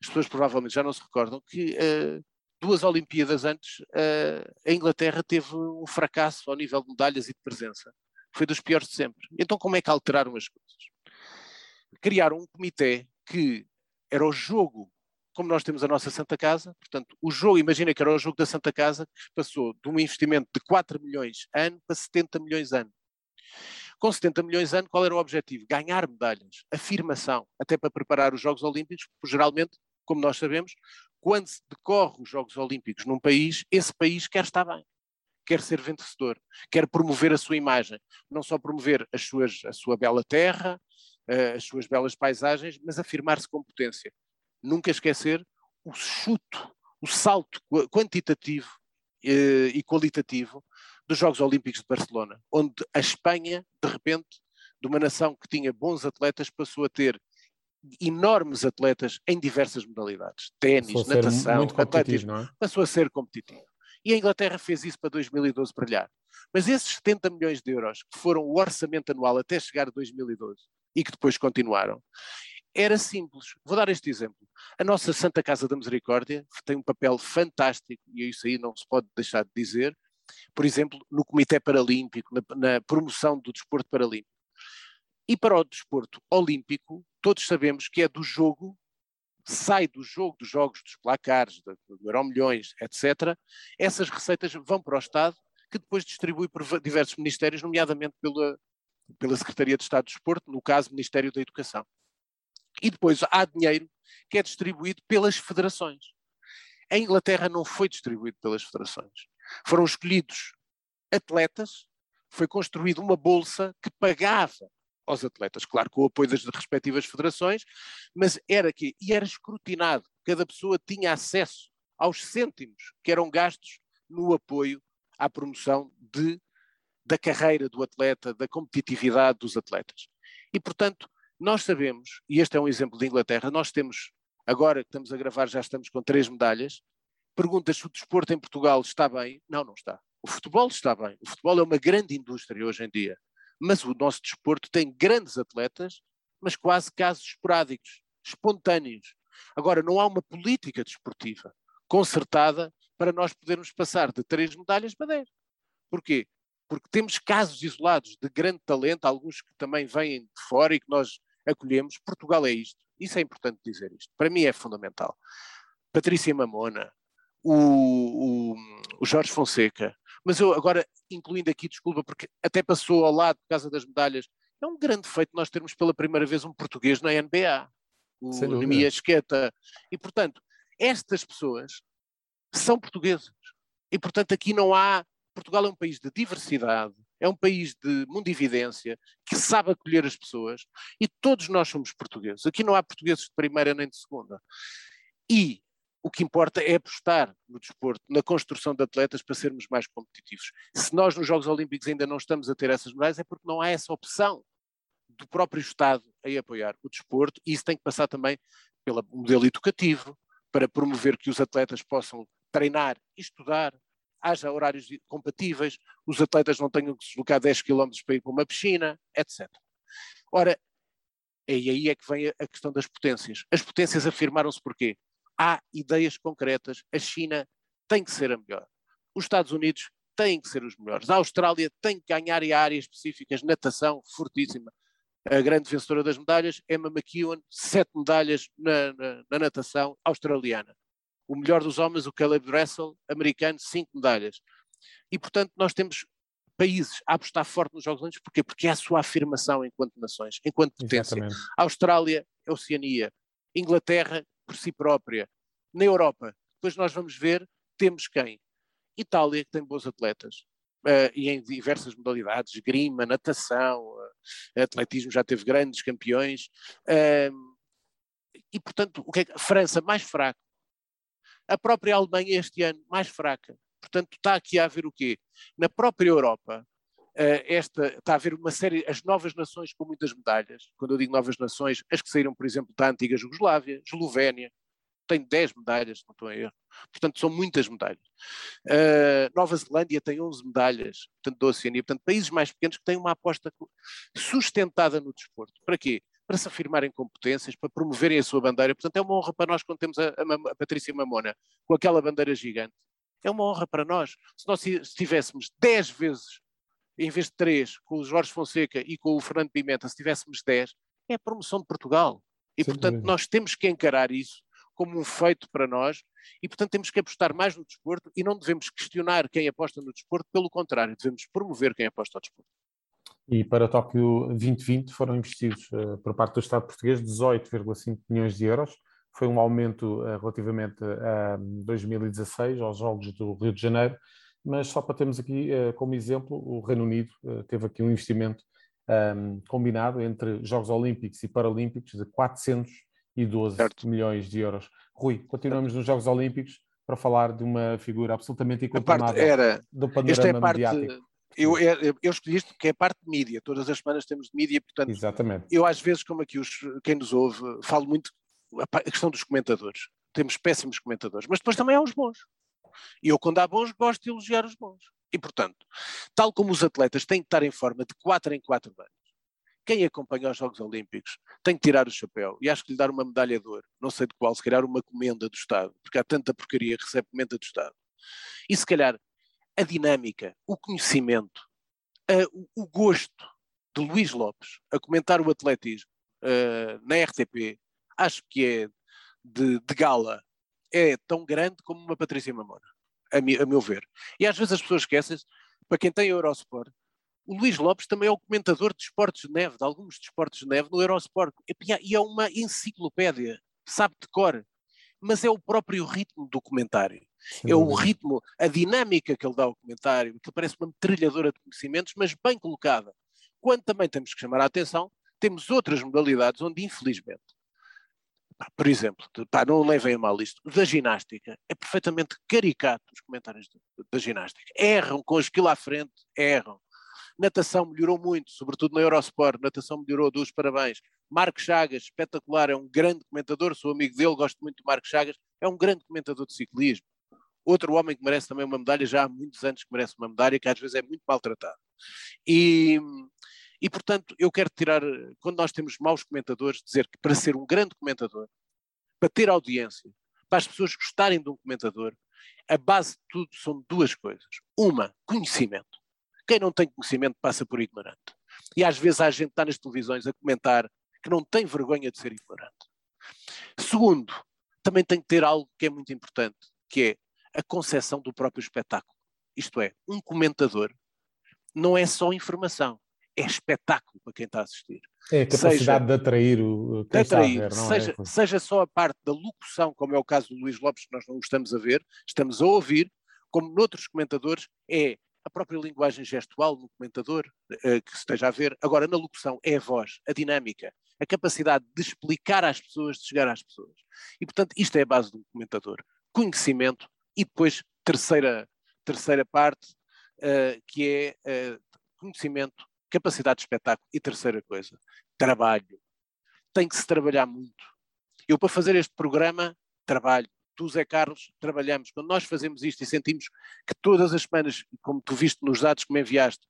as pessoas provavelmente já não se recordam, que uh, duas Olimpíadas antes a Inglaterra teve um fracasso ao nível de medalhas e de presença. Foi dos piores de sempre. Então como é que alteraram as coisas? Criaram um comitê que era o jogo como nós temos a nossa Santa Casa, portanto, o jogo, imagina que era o jogo da Santa Casa, que passou de um investimento de 4 milhões ano para 70 milhões ano. Com 70 milhões ano, qual era o objetivo? Ganhar medalhas, afirmação, até para preparar os Jogos Olímpicos, porque geralmente, como nós sabemos, quando se decorre os Jogos Olímpicos num país, esse país quer estar bem, quer ser vencedor, quer promover a sua imagem, não só promover as suas, a sua bela terra, eh, as suas belas paisagens, mas afirmar-se com potência nunca esquecer o chuto, o salto quantitativo eh, e qualitativo dos Jogos Olímpicos de Barcelona, onde a Espanha, de repente, de uma nação que tinha bons atletas, passou a ter enormes atletas em diversas modalidades. Ténis, natação, atletismo, é? passou a ser competitivo. E a Inglaterra fez isso para 2012 brilhar. Mas esses 70 milhões de euros, que foram o orçamento anual até chegar a 2012 e que depois continuaram, era simples. Vou dar este exemplo. A nossa Santa Casa da Misericórdia tem um papel fantástico, e isso aí não se pode deixar de dizer, por exemplo, no Comitê Paralímpico, na, na promoção do desporto paralímpico. E para o desporto olímpico, todos sabemos que é do jogo, sai do jogo, dos jogos, dos placares, do, Euro Milhões, etc. Essas receitas vão para o Estado, que depois distribui por diversos ministérios, nomeadamente pela, pela Secretaria de Estado do Desporto, no caso, Ministério da Educação. E depois há dinheiro que é distribuído pelas federações. A Inglaterra não foi distribuído pelas federações. Foram escolhidos atletas, foi construída uma bolsa que pagava aos atletas, claro, com o apoio das respectivas federações, mas era que e era escrutinado. Cada pessoa tinha acesso aos cêntimos que eram gastos no apoio à promoção de, da carreira do atleta, da competitividade dos atletas. E, portanto, nós sabemos, e este é um exemplo de Inglaterra, nós temos, agora que estamos a gravar, já estamos com três medalhas. Perguntas se o desporto em Portugal está bem? Não, não está. O futebol está bem. O futebol é uma grande indústria hoje em dia. Mas o nosso desporto tem grandes atletas, mas quase casos esporádicos, espontâneos. Agora, não há uma política desportiva concertada para nós podermos passar de três medalhas para dez. Porquê? Porque temos casos isolados de grande talento, alguns que também vêm de fora e que nós acolhemos. Portugal é isto. Isso é importante dizer isto. Para mim é fundamental. Patrícia Mamona, o, o, o Jorge Fonseca, mas eu agora, incluindo aqui, desculpa, porque até passou ao lado por causa das medalhas, é um grande feito nós termos pela primeira vez um português na NBA, o Nemias Esqueta. E, portanto, estas pessoas são portuguesas. E, portanto, aqui não há. Portugal é um país de diversidade, é um país de mundividência, que sabe acolher as pessoas, e todos nós somos portugueses. Aqui não há portugueses de primeira nem de segunda. E o que importa é apostar no desporto, na construção de atletas para sermos mais competitivos. Se nós nos Jogos Olímpicos ainda não estamos a ter essas medalhas, é porque não há essa opção do próprio Estado a apoiar o desporto, e isso tem que passar também pelo modelo educativo, para promover que os atletas possam treinar estudar, haja horários compatíveis, os atletas não tenham que se deslocar 10 km para ir para uma piscina, etc. Ora, E aí é que vem a questão das potências. As potências afirmaram-se porquê? Há ideias concretas. A China tem que ser a melhor. Os Estados Unidos têm que ser os melhores. A Austrália tem que ganhar em áreas específicas, natação, fortíssima. A grande vencedora das medalhas, Emma McEwen, sete medalhas na, na, na natação australiana. O melhor dos homens, o Caleb Dressel, americano, cinco medalhas. E, portanto, nós temos países a apostar forte nos Jogos Olímpicos, porquê? Porque é a sua afirmação enquanto nações, enquanto potência. Exatamente. Austrália, Oceania, Inglaterra por si própria, na Europa. Depois nós vamos ver, temos quem? Itália, que tem bons atletas, uh, e em diversas modalidades, grima, natação, uh, atletismo já teve grandes campeões, uh, e portanto, o que é que, França mais fraca, a própria Alemanha este ano mais fraca, Portanto, está aqui a haver o quê? Na própria Europa, uh, esta, está a haver uma série, as novas nações com muitas medalhas. Quando eu digo novas nações, as que saíram, por exemplo, da antiga Jugoslávia, Eslovénia, tem 10 medalhas, não estou a erro. Portanto, são muitas medalhas. Uh, Nova Zelândia tem 11 medalhas, portanto, da Oceania. Portanto, países mais pequenos que têm uma aposta sustentada no desporto. Para quê? Para se afirmarem competências, para promoverem a sua bandeira. Portanto, é uma honra para nós quando temos a, a, a Patrícia Mamona com aquela bandeira gigante. É uma honra para nós. Se nós estivéssemos 10 vezes, em vez de 3, com o Jorge Fonseca e com o Fernando Pimenta, se tivéssemos 10, é a promoção de Portugal. E, Sem portanto, dúvida. nós temos que encarar isso como um feito para nós e, portanto, temos que apostar mais no desporto e não devemos questionar quem aposta no desporto, pelo contrário, devemos promover quem aposta no desporto. E para Tóquio 2020 foram investidos uh, por parte do Estado português 18,5 milhões de euros, foi um aumento uh, relativamente a 2016, aos Jogos do Rio de Janeiro, mas só para termos aqui uh, como exemplo, o Reino Unido teve aqui um investimento um, combinado entre Jogos Olímpicos e Paralímpicos de 412 certo. milhões de euros. Rui, continuamos nos Jogos Olímpicos para falar de uma figura absolutamente incontornável do panorama é parte, mediático. Eu, eu, eu escolhi isto porque é parte de mídia, todas as semanas temos de mídia, portanto, Exatamente. eu às vezes, como aqui os, quem nos ouve, falo muito a questão dos comentadores. Temos péssimos comentadores, mas depois também há os bons. E eu, quando há bons, gosto de elogiar os bons. E, portanto, tal como os atletas têm que estar em forma de 4 em 4 anos, quem acompanha os Jogos Olímpicos tem que tirar o chapéu e acho que lhe dar uma medalha de ouro, não sei de qual, se calhar uma comenda do Estado, porque há tanta porcaria que recebe comenda do Estado. E se calhar a dinâmica, o conhecimento, a, o, gosto de Luís Lopes a comentar o atletismo uh, na RTP acho que é de, de gala, é tão grande como uma Patrícia Mamona, a, mi, a meu ver. E às vezes as pessoas esquecem-se, para quem tem Eurosport, o Luís Lopes também é o comentador de esportes de neve, de alguns desportos de neve no Eurosport. E é uma enciclopédia, sabe de cor. Mas é o próprio ritmo do comentário. Sim. É o ritmo, a dinâmica que ele dá ao comentário, que parece uma metralhadora de conhecimentos, mas bem colocada. Quando também temos que chamar a atenção, temos outras modalidades onde, infelizmente, por exemplo, pá, não levem a mal isto, da ginástica, é perfeitamente caricato os comentários da ginástica. Erram com aquilo à frente, erram. Natação melhorou muito, sobretudo na Eurosport, natação melhorou, dos parabéns. Marcos Chagas, espetacular, é um grande comentador, sou amigo dele, gosto muito de Marcos Chagas, é um grande comentador de ciclismo. Outro homem que merece também uma medalha, já há muitos anos que merece uma medalha, que às vezes é muito maltratado. E, e, portanto, eu quero tirar, quando nós temos maus comentadores, dizer que para ser um grande comentador, para ter audiência, para as pessoas gostarem de um comentador, a base de tudo são duas coisas. Uma, conhecimento. Quem não tem conhecimento passa por ignorante. E às vezes há gente que está nas televisões a comentar que não tem vergonha de ser ignorante. Segundo, também tem que ter algo que é muito importante, que é a concepção do próprio espetáculo. Isto é, um comentador não é só informação, é espetáculo para quem está a assistir. É a capacidade seja, de atrair o quem de atrair, ver, seja, é? seja só a parte da locução, como é o caso do Luís Lopes, que nós não estamos a ver, estamos a ouvir, como noutros comentadores, é a própria linguagem gestual no comentador uh, que esteja a ver. Agora, na locução, é a voz, a dinâmica, a capacidade de explicar às pessoas, de chegar às pessoas. E, portanto, isto é a base do comentador. Conhecimento e depois, terceira, terceira parte, uh, que é uh, conhecimento, capacidade de espetáculo. E terceira coisa, trabalho. Tem que se trabalhar muito. Eu, para fazer este programa, trabalho. Tu, Zé Carlos, trabalhamos. Quando nós fazemos isto e sentimos que todas as semanas, como tu viste nos dados que me enviaste,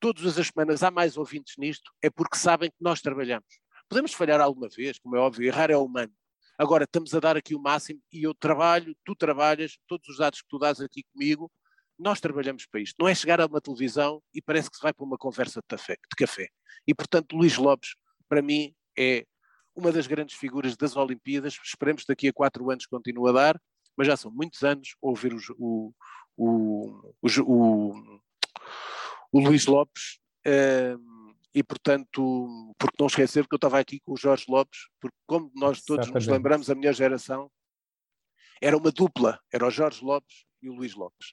todas as semanas há mais ouvintes nisto, é porque sabem que nós trabalhamos. Podemos falhar alguma vez, como é óbvio, errar é humano. Agora, estamos a dar aqui o máximo e eu trabalho, tu trabalhas, todos os dados que tu dás aqui comigo, nós trabalhamos para isto. Não é chegar a uma televisão e parece que se vai para uma conversa de café. De café. E, portanto, Luís Lopes, para mim, é uma das grandes figuras das Olimpíadas. Esperemos que daqui a quatro anos continue a dar, mas já são muitos anos ouvir o, o, o, o, o Luís Lopes. Um, e, portanto, porque não esquecer que eu estava aqui com o Jorge Lopes, porque como nós todos Exatamente. nos lembramos, a minha geração era uma dupla, era o Jorge Lopes e o Luís Lopes.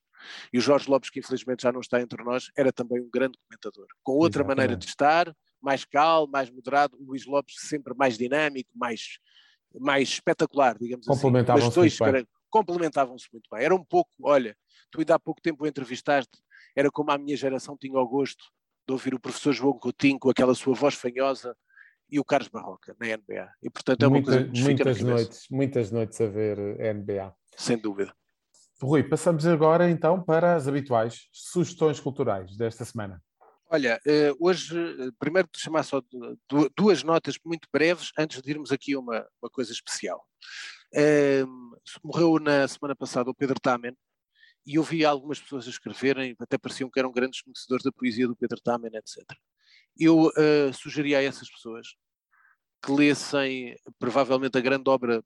E o Jorge Lopes, que infelizmente já não está entre nós, era também um grande comentador, com outra Exatamente. maneira de estar, mais calmo, mais moderado, o Luís Lopes sempre mais dinâmico, mais, mais espetacular, digamos assim. Complementavam-se muito bem. Complementavam-se muito bem. Era um pouco, olha, tu ainda há pouco tempo entrevistaste, era como a minha geração tinha o gosto de ouvir o professor João Coutinho com aquela sua voz fanhosa e o Carlos Barroca na NBA. E portanto é uma Muita, coisa que muitas noites, muitas noites a ver NBA. Sem dúvida. Rui, passamos agora então para as habituais sugestões culturais desta semana. Olha, eh, hoje, eh, primeiro de chamar só duas notas muito breves antes de irmos aqui a uma, uma coisa especial. Ehm, morreu na semana passada o Pedro Tamen e eu vi algumas pessoas escreverem, até pareciam que eram grandes conhecedores da poesia do Pedro Tamen, etc. Eu uh, sugeria a essas pessoas que lessem provavelmente a grande obra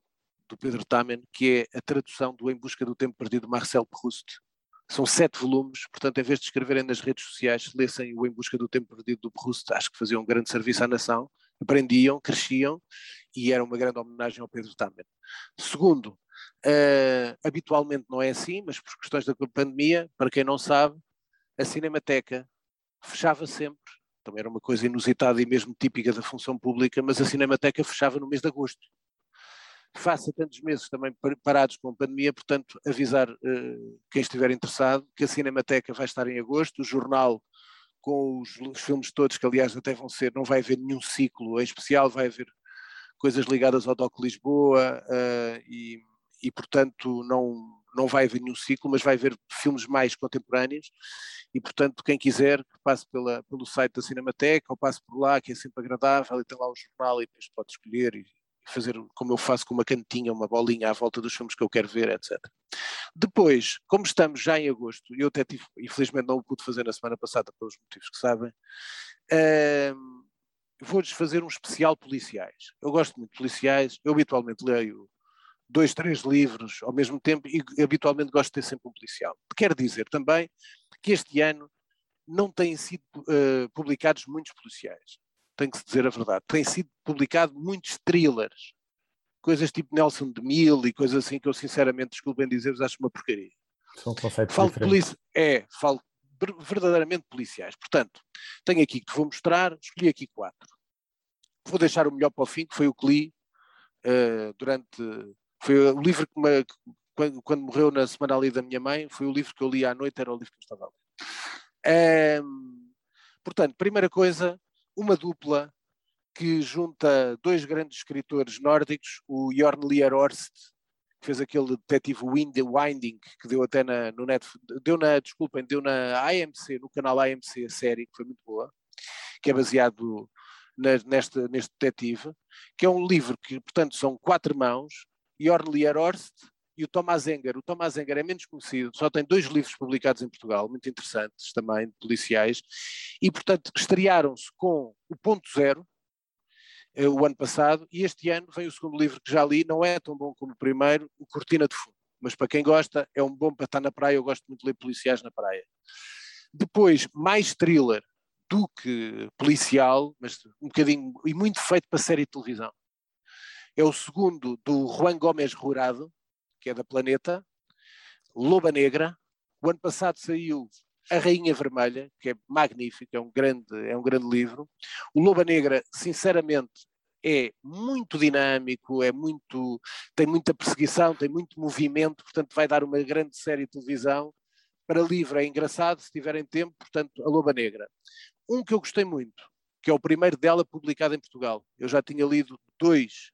do Pedro Tamen, que é a tradução do Em Busca do Tempo Perdido de Marcel Proust. São sete volumes, portanto, em vez de escreverem nas redes sociais, lessem o Em Busca do Tempo Perdido do Proust, acho que faziam um grande serviço à nação, aprendiam, cresciam e era uma grande homenagem ao Pedro Tamen. Segundo, uh, habitualmente não é assim, mas por questões da pandemia, para quem não sabe, a Cinemateca fechava sempre, também era uma coisa inusitada e mesmo típica da função pública, mas a Cinemateca fechava no mês de agosto face a tantos meses também parados com a pandemia, portanto, avisar uh, quem estiver interessado que a Cinemateca vai estar em agosto, o jornal com os, os, filmes todos, que aliás até vão ser, não vai haver nenhum ciclo em especial, vai haver coisas ligadas ao DOC Lisboa uh, e, e, portanto, não, não vai haver nenhum ciclo, mas vai haver filmes mais contemporâneos. E, portanto, quem quiser que passe pela, pelo site da Cinemateca ou passe por lá, que é sempre agradável, e tem lá o jornal e depois pode escolher e, fazer como eu faço com uma cantinha, uma bolinha à volta dos filmes que eu quero ver, etc. Depois, como estamos já em agosto, eu até tive, infelizmente não o pude fazer na semana passada pelos motivos que sabem, uh, vou-lhes fazer um especial policiais. Eu gosto muito de policiais, eu habitualmente leio dois, três livros ao mesmo tempo e habitualmente gosto de ter sempre um policial. Quer dizer também que este ano não têm sido uh, publicados muitos policiais tem que se dizer a verdade. Tem sido publicado muitos thrillers, coisas tipo Nelson de Mil e coisas assim que eu sinceramente, desculpem dizer-vos, acho uma porcaria. São conceitos falo diferentes. É, falo verdadeiramente policiais. Portanto, tenho aqui que vou mostrar, escolhi aqui quatro. Vou deixar o melhor para o fim, que foi o que li uh, durante. Foi o livro que, me, quando, quando, morreu na semana ali da minha mãe, foi o livro que eu li à noite, era o livro que eu estava a ler. Um, portanto, primeira coisa, uma dupla que junta dois grandes escritores nórdicos, o Jorn Lier Horst, que fez aquele detetive Wind, Winding, que deu até na, no net, deu na, desculpem, deu na AMC, no canal AMC, a série, que foi muito boa, que é baseado na, neste, neste detetive, que é um livro que, portanto, são quatro mãos, Jorn Lier Horst, e o Thomas Enger. O Thomas Enger é menos conhecido, só tem dois livros publicados em Portugal, muito interessantes também, policiais, e portanto estrearam-se com o Ponto Zero, eh, o ano passado, e este ano vem o segundo livro que já li, não é tão bom como o primeiro, o Cortina de Fundo. Mas para quem gosta, é um bom para estar na praia, eu gosto muito de ler policiais na praia. Depois, mais thriller do que policial, mas um bocadinho, e muito feito para série de televisão. É o segundo do Juan Gomes Rurado, que é da Planeta, Loba Negra, o ano passado saiu A Rainha Vermelha, que é magnífico, é um grande, é um grande livro. O Loba Negra, sinceramente, é muito dinâmico, é muito, tem muita perseguição, tem muito movimento, portanto vai dar uma grande série de televisão. Para livro é engraçado, se tiverem tempo, portanto, A Loba Negra. Um que eu gostei muito, que é o primeiro dela publicado em Portugal. Eu já tinha lido dois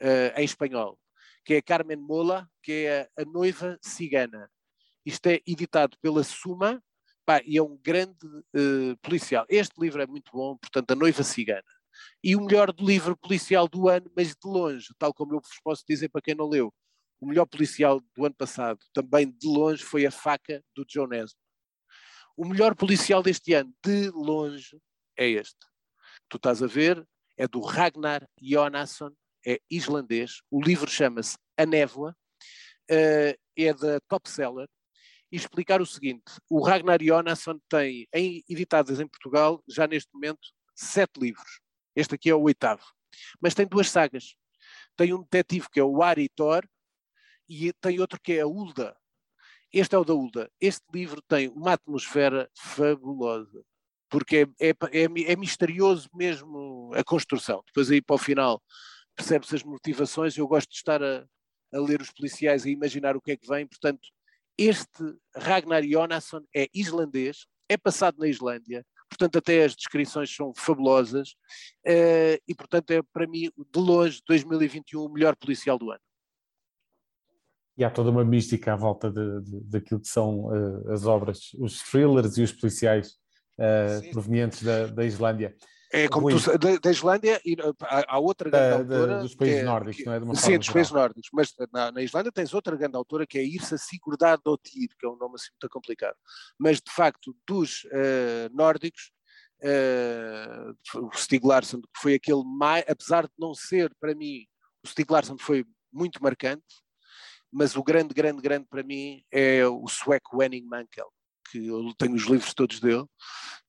uh, em espanhol que é Carmen Mola, que é a, noiva cigana. Isto é editado pela Suma pá, e é um grande uh, policial. Este livro é muito bom, portanto, A Noiva Cigana. E o melhor livro policial do ano, mas de longe, tal como eu vos posso dizer para quem não leu, o melhor policial do ano passado, também de longe, foi A Faca, do John. O melhor policial deste ano, de longe, é este. Tu estás a ver, é do Ragnar Jonasson, é islandês. O livro chama-se A Névoa, uh, é da Top Seller. E explicar o seguinte: o Ragnar Jonasson tem, em, editados em Portugal, já neste momento, sete livros. Este aqui é o oitavo. Mas tem duas sagas. Tem um detetive que é o Ari Thor e tem outro que é a Ulda. Este é o da Ulda. Este livro tem uma atmosfera fabulosa, porque é, é, é, é misterioso mesmo a construção. Depois aí para o final percebe-se as motivações. Eu gosto de estar a, a ler os policiais e imaginar o que é que vem. Portanto, este Ragnar Jonasson é islandês, é passado na Islândia, portanto até as descrições são fabulosas uh, e portanto é para mim de longe 2021 o melhor policial do ano. E há toda uma mística à volta de, de, daquilo que são uh, as obras, os thrillers e os policiais uh, provenientes da, da Islândia. É como tu, da, da, Islândia e há, há outra grande da, autora. dos países é, nórdicos, não é? De uma sim, dos países nórdicos. Mas na, na, Islândia tens outra grande autora que é Irsa Sigurdardóttir, que é um nome assim muito complicado. Mas de facto, dos uh, nórdicos, uh, o Stig Larsson, que foi aquele mais. Apesar de não ser, para mim, o Stig Larsson foi muito marcante, mas o grande, grande, grande para mim é o sueco Henning Mankell que eu tenho os livros todos dele,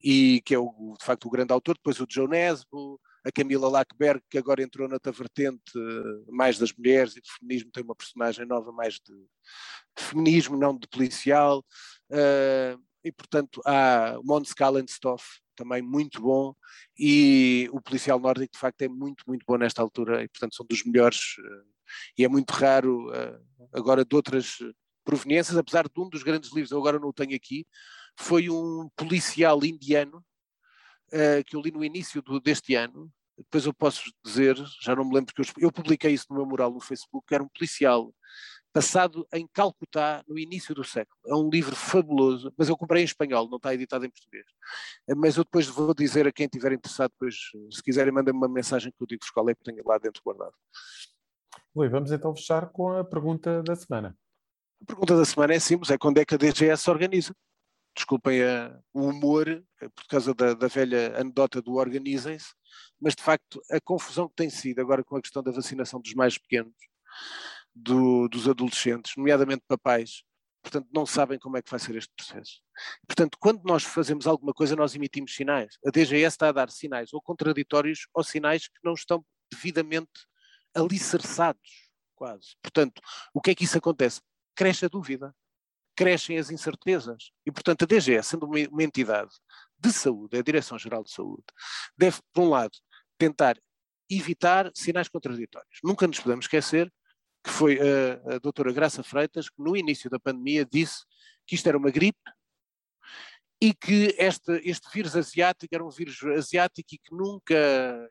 e que é o, de facto o grande autor, depois o Joe Nesbo, a Camila Lackberg, que agora entrou na vertente eh, mais das mulheres e do feminismo, tem uma personagem nova mais de, feminismo, não de policial, uh, e portanto há Mons Kallenstoff, também muito bom, e o policial nórdico de facto é muito, muito bom nesta altura, e portanto são dos melhores, uh, e é muito raro agora de outras proveniências, apesar de um dos grandes livros, eu agora não o tenho aqui, foi um policial indiano uh, que eu li no início do, deste ano. Depois eu posso dizer, já não me lembro, porque eu, eu publiquei isso no meu mural no Facebook, que era um policial passado em Calcutá no início do século. É um livro fabuloso, mas eu comprei em espanhol, não está editado em português. Eh, mas eu depois vou dizer a quem estiver interessado, depois, se quiserem, mandem-me uma mensagem que eu digo qual é que tenho lá dentro guardado. Luís, vamos então fechar com a pergunta da semana. A pergunta da semana é simples, é quando é que a DGS se organiza? Desculpem a, o humor, eh, por causa da, da velha anedota do organizem-se, mas de facto a confusão que tem sido agora com a questão da vacinação dos mais pequenos, do, dos adolescentes, nomeadamente papais, portanto não sabem como é que vai ser este processo. Portanto, quando nós fazemos alguma coisa, nós emitimos sinais. A DGS está a dar sinais ou contraditórios ou sinais que não estão devidamente alicerçados, quase. Portanto, o que é que isso acontece? Cresce a dúvida, crescem as incertezas. E, portanto, a DGS, sendo uma, uma entidade de saúde, é a Direção-Geral de Saúde, deve, por um lado, tentar evitar sinais contraditórios. Nunca nos podemos esquecer que foi a, a doutora Graça Freitas que no início da pandemia disse que isto era uma gripe e que este, este vírus asiático era um vírus asiático e que nunca,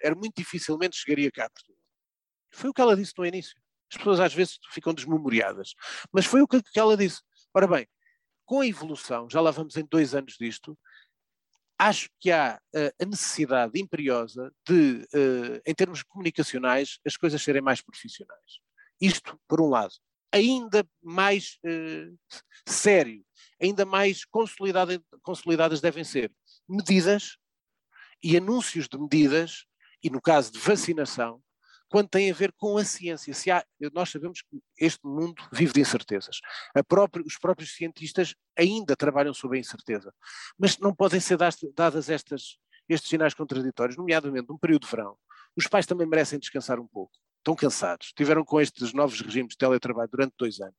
era muito dificilmente chegaria cá a Portugal. Foi o que ela disse no início. As pessoas às vezes ficam desmemoriadas. Mas foi o que ela disse. Ora bem, com a evolução, já lá vamos em dois anos disto, acho que há uh, a necessidade imperiosa de, uh, em termos comunicacionais, as coisas serem mais profissionais. Isto, por um lado. Ainda mais uh, sério, ainda mais consolidada, consolidadas devem ser medidas e anúncios de medidas, e no caso de vacinação, quando tem a ver com a ciência. Se há, nós sabemos que este mundo vive de incertezas. Os próprios cientistas ainda trabalham sobre a incerteza. Mas não podem ser dadas estas, estes sinais contraditórios, nomeadamente num período de verão. Os pais também merecem descansar um pouco. Estão cansados. Tiveram com estes novos regimes de teletrabalho durante dois anos.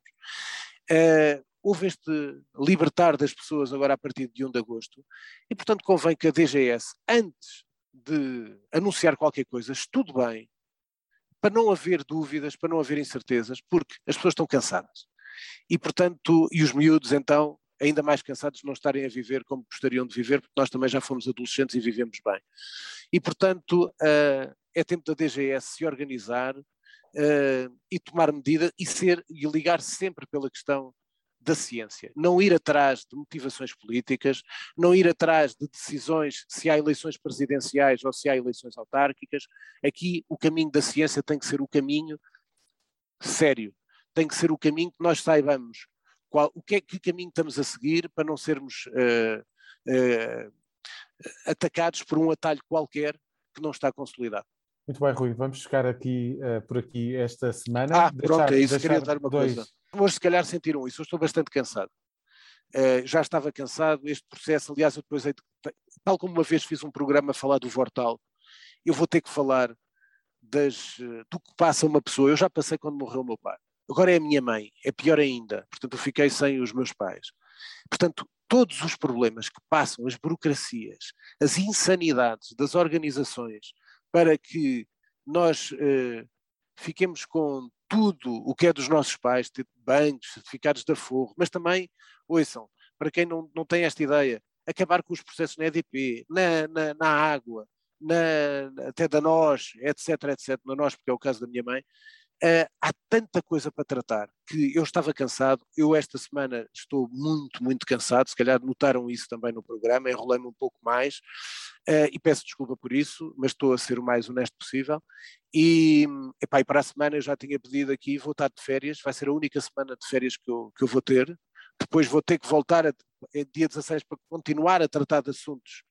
Uh, houve este libertar das pessoas agora a partir de 1 de agosto e, portanto, convém que a DGS, antes de anunciar qualquer coisa, estude bem para não haver dúvidas, para não haver incertezas, porque as pessoas estão cansadas. E, portanto, e os miúdos, então, ainda mais cansados de não estarem a viver como gostariam de viver, porque nós também já fomos adolescentes e vivemos bem. E, portanto, uh, é tempo da DGS se organizar uh, e tomar medida e ser e ligar sempre pela questão da ciência, não ir atrás de motivações políticas, não ir atrás de decisões se há eleições presidenciais ou se há eleições autárquicas. Aqui o caminho da ciência tem que ser o caminho sério, tem que ser o caminho que nós saibamos qual, o que é que caminho estamos a seguir para não sermos uh, uh, atacados por um atalho qualquer que não está consolidado. Muito bem, Rui, vamos ficar aqui uh, por aqui esta semana. Ah, deixar, pronto, é isso, queria dar uma dois... coisa. Hoje se calhar sentiram isso, eu estou bastante cansado. Uh, já estava cansado, este processo, aliás, eu depois, tal como uma vez fiz um programa a falar do Vortal, eu vou ter que falar das, eh, do que passa uma pessoa. Eu já passei quando morreu o meu pai. Agora é a minha mãe, é pior ainda. Portanto, eu fiquei sem os meus pais. Portanto, todos os problemas que passam, as burocracias, as insanidades das organizações, para que nós eh, fiquemos com tudo o que é dos nossos pais, ter bancos, certificados de aforro, mas também, ouçam, para quem não, não tem esta ideia, acabar com os processos na EDP, na, na, na água, na, até da nós, etc, etc, na nós, porque é o caso da minha mãe, Uh, há tanta coisa para tratar que eu estava cansado. Eu, esta semana, estou muito, muito cansado. Se calhar notaram isso também no programa, enrolei-me um pouco mais uh, e peço desculpa por isso, mas estou a ser o mais honesto possível. E, epá, e para a semana eu já tinha pedido aqui, vou estar de férias, vai ser a única semana de férias que eu, que eu vou ter. Depois vou ter que voltar, a, é dia 16, para continuar a tratar de assuntos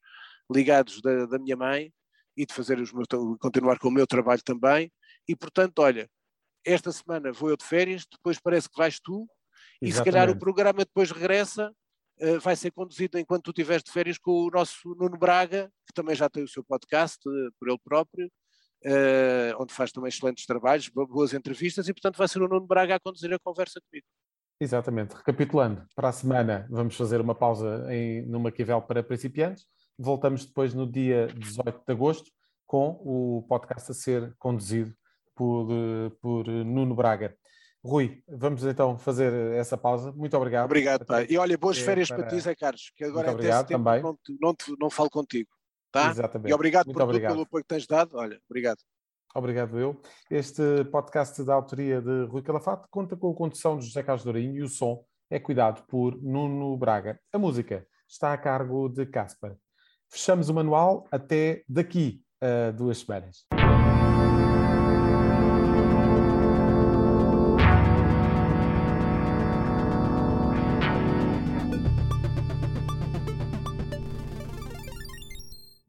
ligados da, da minha mãe e de fazer os meus, continuar com o meu trabalho também. E, portanto, olha, esta semana vou eu de férias, depois parece que vais tu, Exatamente. e se calhar o programa depois regressa, uh, vai ser conduzido enquanto tu estiveres de férias com o nosso Nuno Braga, que também já tem o seu podcast uh, por ele próprio, uh, onde faz também excelentes trabalhos, boas entrevistas, e portanto vai ser o Nuno Braga a conduzir a conversa comigo. Exatamente. Recapitulando, para a semana vamos fazer uma pausa em, no Maquiavel para principiantes. Voltamos depois no dia 18 de agosto com o podcast a ser conduzido por, por Nuno Braga. Rui, vamos então fazer essa pausa. Muito obrigado. Obrigado, pai. E olha, boas férias para, para ti, Zé Carlos, que agora Muito obrigado, também. Não, não, não falo contigo. Tá? Exatamente. E obrigado Muito por obrigado. tudo, pelo apoio que tens dado. Olha, obrigado. Obrigado eu. Este podcast da autoria de Rui Calafato conta com a condução de José Carlos Dourinho e o som é cuidado por Nuno Braga. A música está a cargo de Casper. Fechamos o manual até daqui a duas semanas.